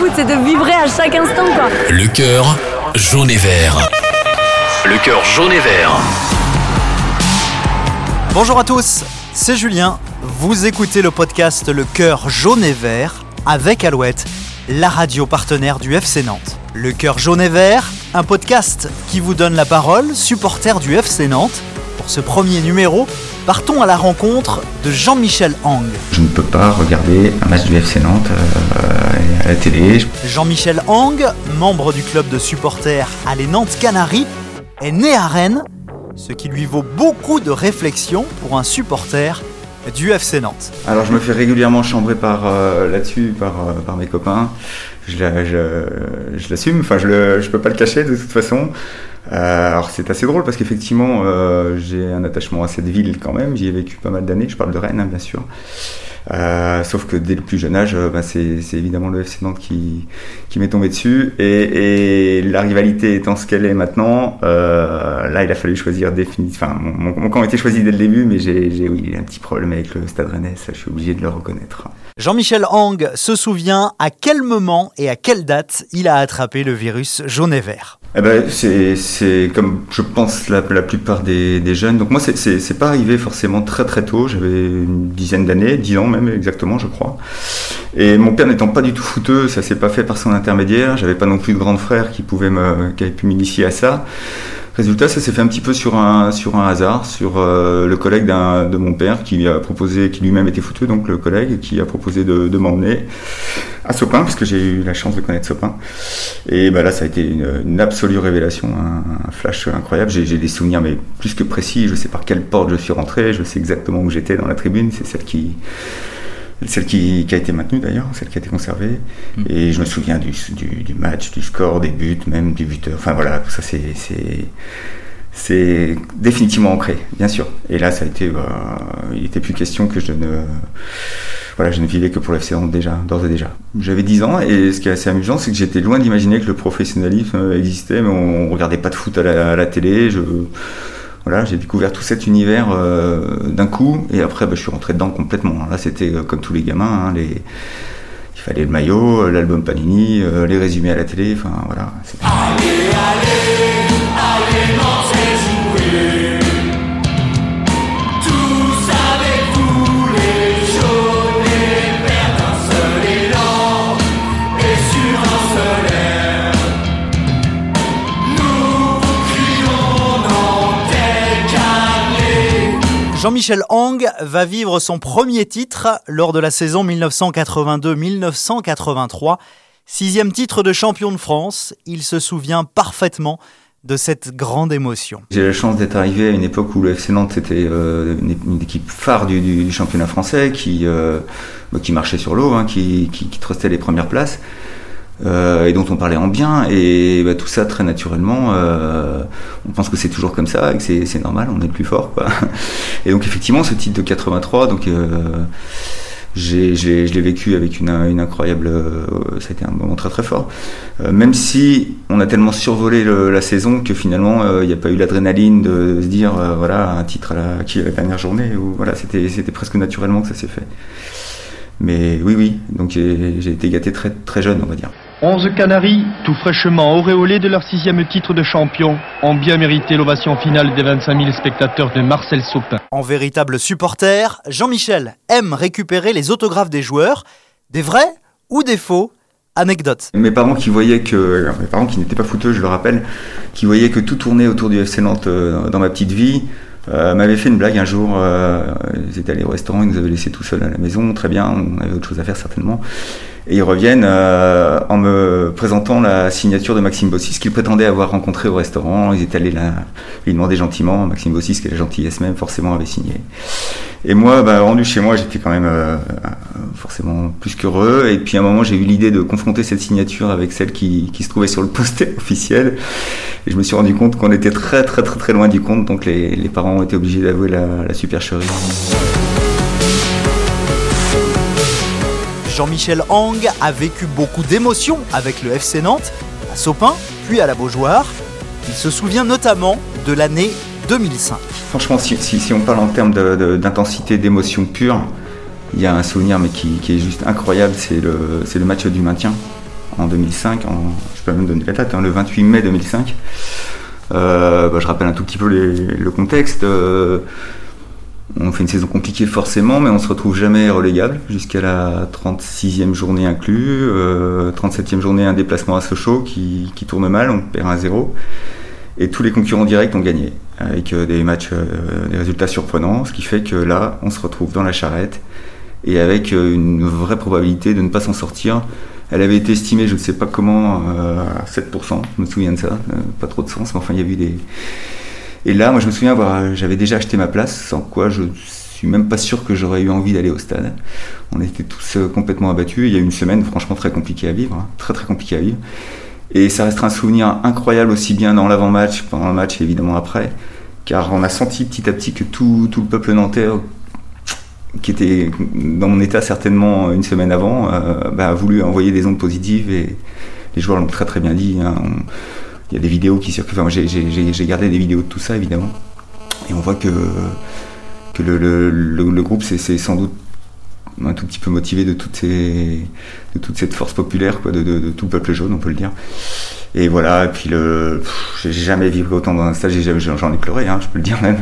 foot, c'est de vibrer à chaque instant, quoi. Le cœur jaune et vert. Le cœur jaune et vert. Bonjour à tous, c'est Julien. Vous écoutez le podcast Le cœur jaune et vert avec Alouette, la radio partenaire du FC Nantes. Le cœur jaune et vert, un podcast qui vous donne la parole, supporter du FC Nantes. Pour ce premier numéro, partons à la rencontre de Jean-Michel Hang. Je ne peux pas regarder un match du FC Nantes euh, à la télé. Jean-Michel Hang, membre du club de supporters Allez Nantes Canaries, est né à Rennes, ce qui lui vaut beaucoup de réflexion pour un supporter du FC Nantes. Alors je me fais régulièrement chambrer par euh, là-dessus par, euh, par mes copains. Je, la- je, je l'assume, enfin je ne peux pas le cacher de toute façon. Euh, alors c'est assez drôle parce qu'effectivement j'ai un attachement à cette ville quand même. J'y ai vécu pas mal d'années. Je parle de Rennes hein, bien sûr. Euh, sauf que dès le plus jeune âge, euh, bah, c'est évidemment le FC Nantes qui, qui m'est tombé dessus. Et, et la rivalité étant ce qu'elle est maintenant, euh, là il a fallu choisir définitivement. Enfin, mon, mon- mon camp a été choisi dès le début, mais j'ai, oui, un petit problème avec le Stade Rennais, ça je suis obligé de le reconnaître. Jean-Michel Hang se souvient à quel moment et à quelle date il a attrapé le virus jaune et vert. Eh ben, c'est, comme je pense la, la plupart des, jeunes. Donc moi, c'est pas arrivé forcément très très tôt. J'avais une dizaine d'années, dix ans même exactement, je crois. Et mon père n'étant pas du tout fouteux, ça s'est pas fait par son intermédiaire. J'avais pas non plus de grand frère qui pouvait me, qui avait pu m'initier à ça. Résultat, ça s'est fait un petit peu sur un, sur un hasard, sur euh, le collègue de mon père qui a proposé, qui lui-même était fouteux, donc le collègue qui a proposé de, m'emmener à Sopin, parce que j'ai eu la chance de connaître Sopin. Et bah là, ça a été une, absolue révélation, un, un flash incroyable. J'ai des souvenirs, mais plus que précis. Je sais par quelle porte je suis rentré, je sais exactement où j'étais dans la tribune. C'est celle qui, celle qui, qui a été maintenue d'ailleurs, celle qui a été conservée. Et je me souviens du, du, du match, du score, des buts, même du buteur. Enfin voilà, tout ça c'est, c'est, c'est définitivement ancré, bien sûr. Et là, ça a été, bah, il n'était plus question que je ne, voilà, je ne vivais que pour l'FC Nantes déjà, d'ores et déjà. J'avais 10 ans et ce qui est assez amusant, c'est que j'étais loin d'imaginer que le professionnalisme existait, mais on, on regardait pas de foot à la, à la télé. Je, voilà, j'ai découvert tout cet univers euh, d'un coup et après, bah, je suis rentré dedans complètement. Là, c'était euh, comme tous les gamins, hein, les, il fallait le maillot, euh, l'album Panini, les résumés à la télé, enfin voilà. c'était- Jean-Michel Hang va vivre son premier titre lors de la saison 1982-1983. Sixième titre de champion de France, il se souvient parfaitement de cette grande émotion. J'ai la chance d'être arrivé à une époque où le FC Nantes était euh, une, équipe phare du, championnat français, qui, euh, bah, qui marchait sur l'eau, hein, qui, qui, les premières places, euh, et dont on parlait en bien. Et bah, tout ça, très naturellement, euh, on pense que c'est toujours comme ça, et que c'est normal, on est le plus fort. Quoi. Et donc effectivement, ce titre de 83, donc... Euh, j'ai- je l'ai vécu avec une, une incroyable. euh, ça a été un moment très très fort. Euh, même si on a tellement survolé le- la saison que finalement euh, il n'y a pas eu l'adrénaline de, se dire euh, voilà un titre à la, qui, la dernière journée. Ou, voilà, c'était, c'était presque naturellement que ça s'est fait. Mais oui, oui, donc j'ai été gâté très très jeune, on va dire. 11 Canaries, tout fraîchement auréolés de leur sixième titre de champion, ont bien mérité l'ovation finale des 25 000 spectateurs de Marcel Sopin. En véritable supporter, Jean-Michel aime récupérer les autographes des joueurs, des vrais ou des faux. Anecdote. Mes parents qui voyaient que, mes parents qui n'étaient pas fouteux, je le rappelle, qui voyaient que tout tournait autour du FC Nantes euh, dans ma petite vie, euh, m'avaient fait une blague un jour. euh, ils étaient allés au restaurant, ils nous avaient laissé tout seul à la maison, très bien, on avait autre chose à faire certainement. Et ils reviennent euh, en me présentant la signature de Maxime Bossis, qu'ils prétendaient avoir rencontré au restaurant. Ils étaient allés là, ils demandaient gentiment. Maxime Bossis, qui est la gentillesse même, forcément avait signé. Et moi, bah, rendu chez moi, j'étais quand même euh, forcément plus qu'heureux. Et puis à un moment, j'ai eu l'idée de confronter cette signature avec celle qui, qui se trouvait sur le poster officiel. Et je me suis rendu compte qu'on était très très très très loin du compte. Donc les, les parents ont été obligés d'avouer la, la supercherie. Jean-Michel Hang a vécu beaucoup d'émotions avec le FC Nantes, à Sopin, puis à la Beaujoire. Il se souvient notamment de l'année 2005. Franchement, si, on parle en termes d'intensité, d'émotion pure, il y a un souvenir qui, est juste incroyable, c'est le, match du maintien. en 2005, je peux même donner la date, hein, le 28 mai 2005. Bah, je rappelle un tout petit peu le contexte. On fait une saison compliquée forcément, mais on se retrouve jamais relégable jusqu'à la 36e journée inclus. 37e journée, un déplacement à Sochaux qui, qui tourne mal, on perd 1-0. Et tous les concurrents directs ont gagné, avec euh, des matchs, euh, des résultats surprenants, ce qui fait que là, on se retrouve dans la charrette, et avec euh, une vraie probabilité de ne pas s'en sortir. Elle avait été estimée, je ne sais pas comment, à 7%, je me souviens de ça, pas trop de sens, mais enfin il y a eu des... Et là, moi je me souviens avoir, j'avais déjà acheté ma place, sans quoi je suis même pas sûr que j'aurais eu envie d'aller au stade. On était tous complètement abattus, il y a une semaine franchement très compliquée à vivre, hein, très très compliquée à vivre. Et ça restera un souvenir incroyable aussi bien dans l'avant-match, pendant le match et évidemment après, car on a senti petit à petit que tout, tout le peuple nantais, qui était dans mon état certainement une semaine avant, euh, bah, a voulu envoyer des ondes positives et les joueurs l'ont très très bien dit. Hein. Il y a des vidéos qui circulent, j'ai gardé des vidéos de tout ça évidemment, et on voit que, le, groupe c'est sans doute un tout petit peu motivé de, toute cette force populaire, quoi, de, tout le peuple jaune, on peut le dire. Et voilà, et puis le, j'ai jamais vécu autant dans un stade, j'en ai pleuré, hein, je peux le dire même.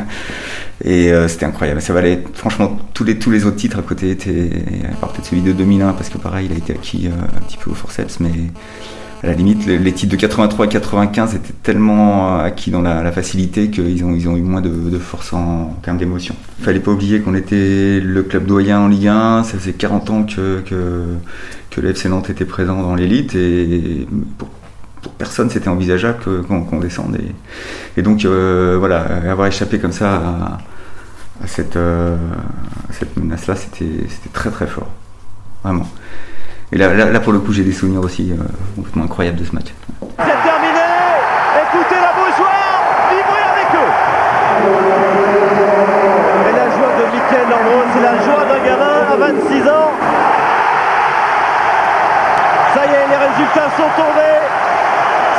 Et euh, c'était incroyable. Ça valait, franchement, tous les, tous les autres titres à côté étaient, à part peut-être celui de 2001, parce que pareil, il a été acquis euh, un petit peu au forceps, mais à la limite, les, titres de 83 et 95 étaient tellement euh, acquis dans la, facilité qu'ils ont, ils ont eu moins de, force en, termes d'émotion. Il fallait pas oublier qu'on était le club doyen en Ligue 1, ça faisait 40 ans que, que, que Nantes était présent dans l'élite et pour, personne c'était envisageable qu'on descende. Et, donc euh, voilà, avoir échappé comme ça à, euh, à cette menace-là, c'était très très fort. Vraiment. Et là, là, pour le coup, j'ai des souvenirs aussi euh, complètement incroyables de ce match. C'est terminé Écoutez la Beaujoire Vivrez avec eux Et la joie de Mickaël Landreau, c'est la joie d'un gamin à 26 ans. Ça y est, les résultats sont tombés.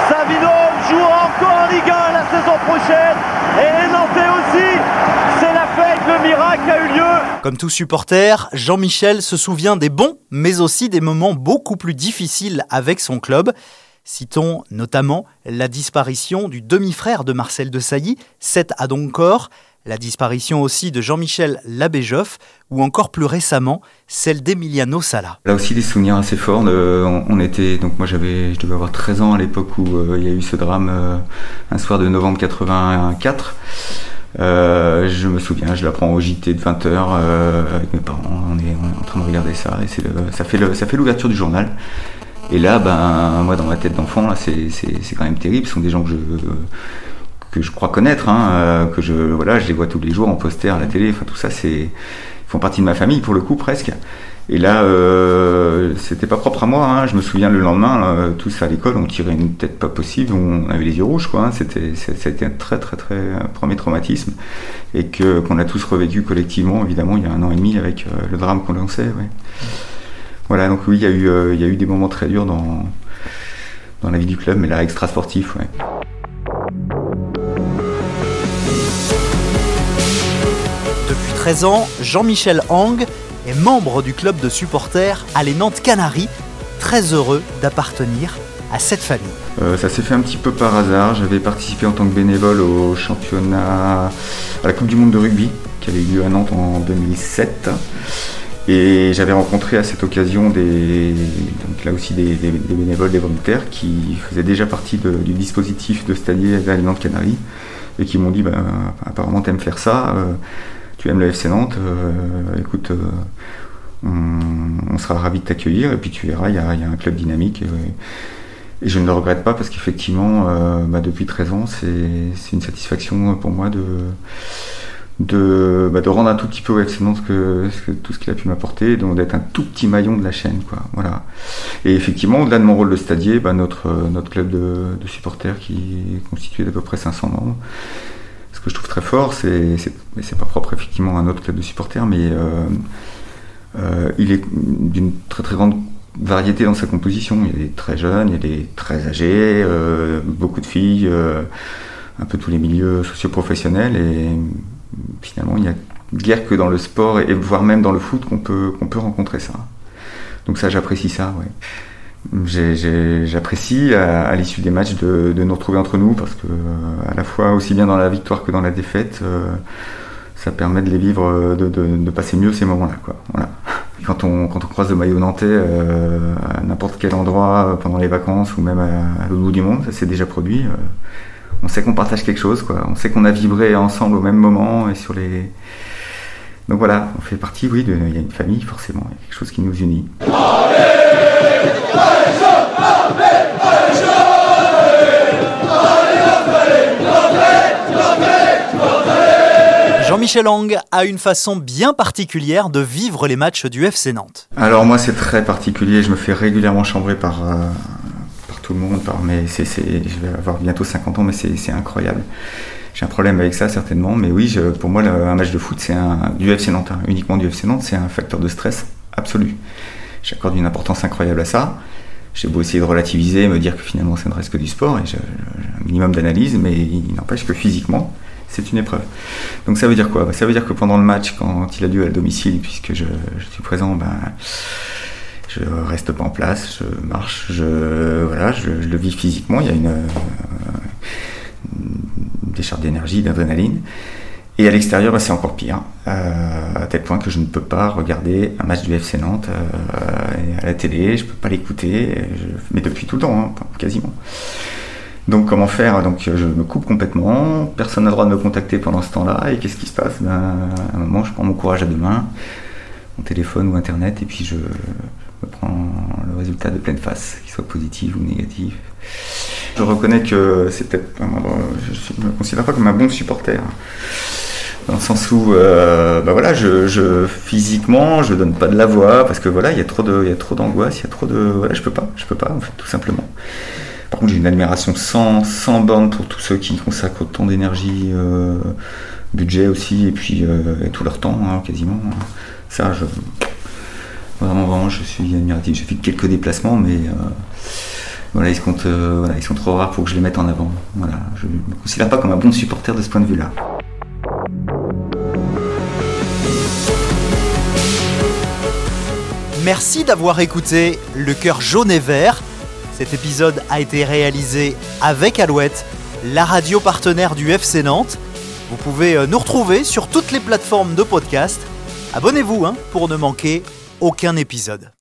Savino joue encore en Ligue 1 la saison prochaine. Et les Nantais aussi. C'est la fête, le miracle a eu lieu. Comme tout supporter, Jean-Michel se souvient des bons, mais aussi des moments beaucoup plus difficiles avec son club. Citons notamment la disparition du demi-frère de Marcel de Sailly, Seth Adoncor, la disparition aussi de Jean-Michel Labéjoff, ou encore plus récemment celle d'Emiliano Sala. Là aussi des souvenirs assez forts. on, était donc moi j'avais je devais avoir 13 ans à l'époque où euh, il y a eu ce drame euh, un soir de novembre 84. Euh, je me souviens, je l'apprends au JT de 20h avec mes parents. On est, en train de regarder ça et ça fait l'ouverture du journal. Et là, ben moi dans ma tête d'enfant, c'est quand même terrible. Ce sont des gens que je que je crois connaître, hein, euh, que je voilà, je les vois tous les jours en poster à la télé, enfin tout ça, c'est font partie de ma famille pour le coup presque. Et là, euh, c'était pas propre à moi. Hein. Je me souviens le lendemain, tous à l'école, on tirait une tête pas possible, on avait les yeux rouges, quoi. Hein. C'était, été un très très très premier traumatisme et que qu'on a tous revécu collectivement, évidemment, il y a un an et demi avec euh, le drame qu'on lançait. Voilà, donc oui, il y a eu, euh, il y a eu des moments très durs dans dans la vie du club, mais là extra sportif, ouais. Depuis 13 ans, Jean-Michel Hang est membre du club de supporters les Nantes Canaries, très heureux d'appartenir à cette famille. Euh, ça s'est fait un petit peu par hasard. J'avais participé en tant que bénévole au championnat, à la Coupe du Monde de rugby qui avait eu lieu à Nantes en 2007. Et j'avais rencontré à cette occasion des, là aussi des, bénévoles, des volontaires qui faisaient déjà partie du dispositif de stadier à Nantes Canaries et qui m'ont dit bah, apparemment t'aimes faire ça. Euh, tu aimes le FC Nantes, euh, écoute, euh, on, sera ravis de t'accueillir et puis tu verras, il y a, un club dynamique. Et, je ne le regrette pas parce qu'effectivement, bah, depuis 13 ans, c'est une satisfaction pour moi de, de, bah, de rendre un tout petit peu FC Nantes que, tout ce qu'il a pu m'apporter, donc d'être un tout petit maillon de la chaîne. Quoi, voilà. Et effectivement, au-delà de mon rôle de stadier, bah, notre, notre club de, supporters qui est constitué d'à peu près 500 membres, ce que je trouve très fort, c'est, c'est pas propre effectivement à un autre club de supporters, mais euh, euh, il est d'une très très grande variété dans sa composition. Il y a des très jeunes, il y a des très âgés, euh, beaucoup de filles, un peu tous les milieux socio-professionnels, et finalement il y a guère que dans le sport et voire même dans le foot qu'on peut qu'on peut rencontrer ça. Donc ça j'apprécie ça, ouais. J'apprécie à, l'issue des matchs de, nous retrouver entre nous parce que à la fois aussi bien dans la victoire que dans la défaite, ça permet de les vivre, de, passer mieux ces moments-là. Quand on, quand on croise le maillot nantais à n'importe quel endroit pendant les vacances ou même à, l'autre bout du monde, ça s'est déjà produit. On sait qu'on partage quelque chose, quoi. On sait qu'on a vibré ensemble au même moment et sur les donc voilà, on fait partie, oui, de, il y a une famille forcément, il y a quelque chose qui nous unit. Jean-Michel Lang a une façon bien particulière de vivre les matchs du FC Nantes. Alors moi c'est très particulier, je me fais régulièrement chambrer par, euh, par tout le monde, par, mais c'est, je vais avoir bientôt 50 ans mais c'est incroyable. J'ai un problème avec ça certainement, mais oui, pour moi, un match de foot, c'est un du FC Nantes, hein, uniquement du FC Nantes, c'est un facteur de stress absolu. J'accorde une importance incroyable à ça. J'ai beau essayer de relativiser, me dire que finalement, ça ne reste que du sport, et j'ai un minimum d'analyse, mais il n'empêche que physiquement, c'est une épreuve. Donc ça veut dire quoi? Bah, Ça veut dire que pendant le match, quand il a dû à domicile, puisque je, suis présent, ben, je reste pas en place, je marche, je, voilà, je, le vis physiquement. Il y a une, décharge d'énergie, d'adrénaline. Et à l'extérieur, c'est encore pire, euh, à tel point que je ne peux pas regarder un match du FC Nantes euh, à la télé, je ne peux pas l'écouter, mais depuis tout le temps, hein, quasiment. Donc comment faire? Donc je me coupe complètement, personne n'a le droit de me contacter pendant ce temps-là, et qu'est-ce qui se passe? Ben, À un moment, je prends mon courage à deux mains, mon téléphone ou internet, et puis je, me prends le résultat de pleine face, qu'il soit positif ou négatif. Je reconnais que c'est peut-être. Je ne me considère pas comme un bon supporter. Dans le sens où, euh, bah voilà, je, physiquement, je donne pas de la voix parce que voilà, il y a trop de, il y a trop d'angoisse, il y a trop de, voilà, je peux pas, je peux pas en fait, tout simplement. Par contre, j'ai une admiration sans, sans borne pour tous ceux qui consacrent autant d'énergie, euh, budget aussi, et puis euh, tout leur temps, hein, quasiment. Ça, je, vraiment, vraiment, je suis admiratif. J'ai fait quelques déplacements, mais voilà, ils, comptent, euh, voilà, ils sont trop rares pour que je les mette en avant. Voilà, je ne me considère pas comme un bon supporter de ce point de vue-là. Merci d'avoir écouté Le cœur jaune et vert. Cet épisode a été réalisé avec Alouette, la radio partenaire du FC Nantes. Vous pouvez euh, nous retrouver sur toutes les plateformes de podcast. Abonnez-vous hein, pour ne manquer aucun épisode.